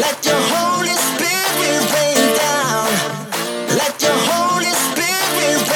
Let your Holy Spirit rain down. Let your Holy Spirit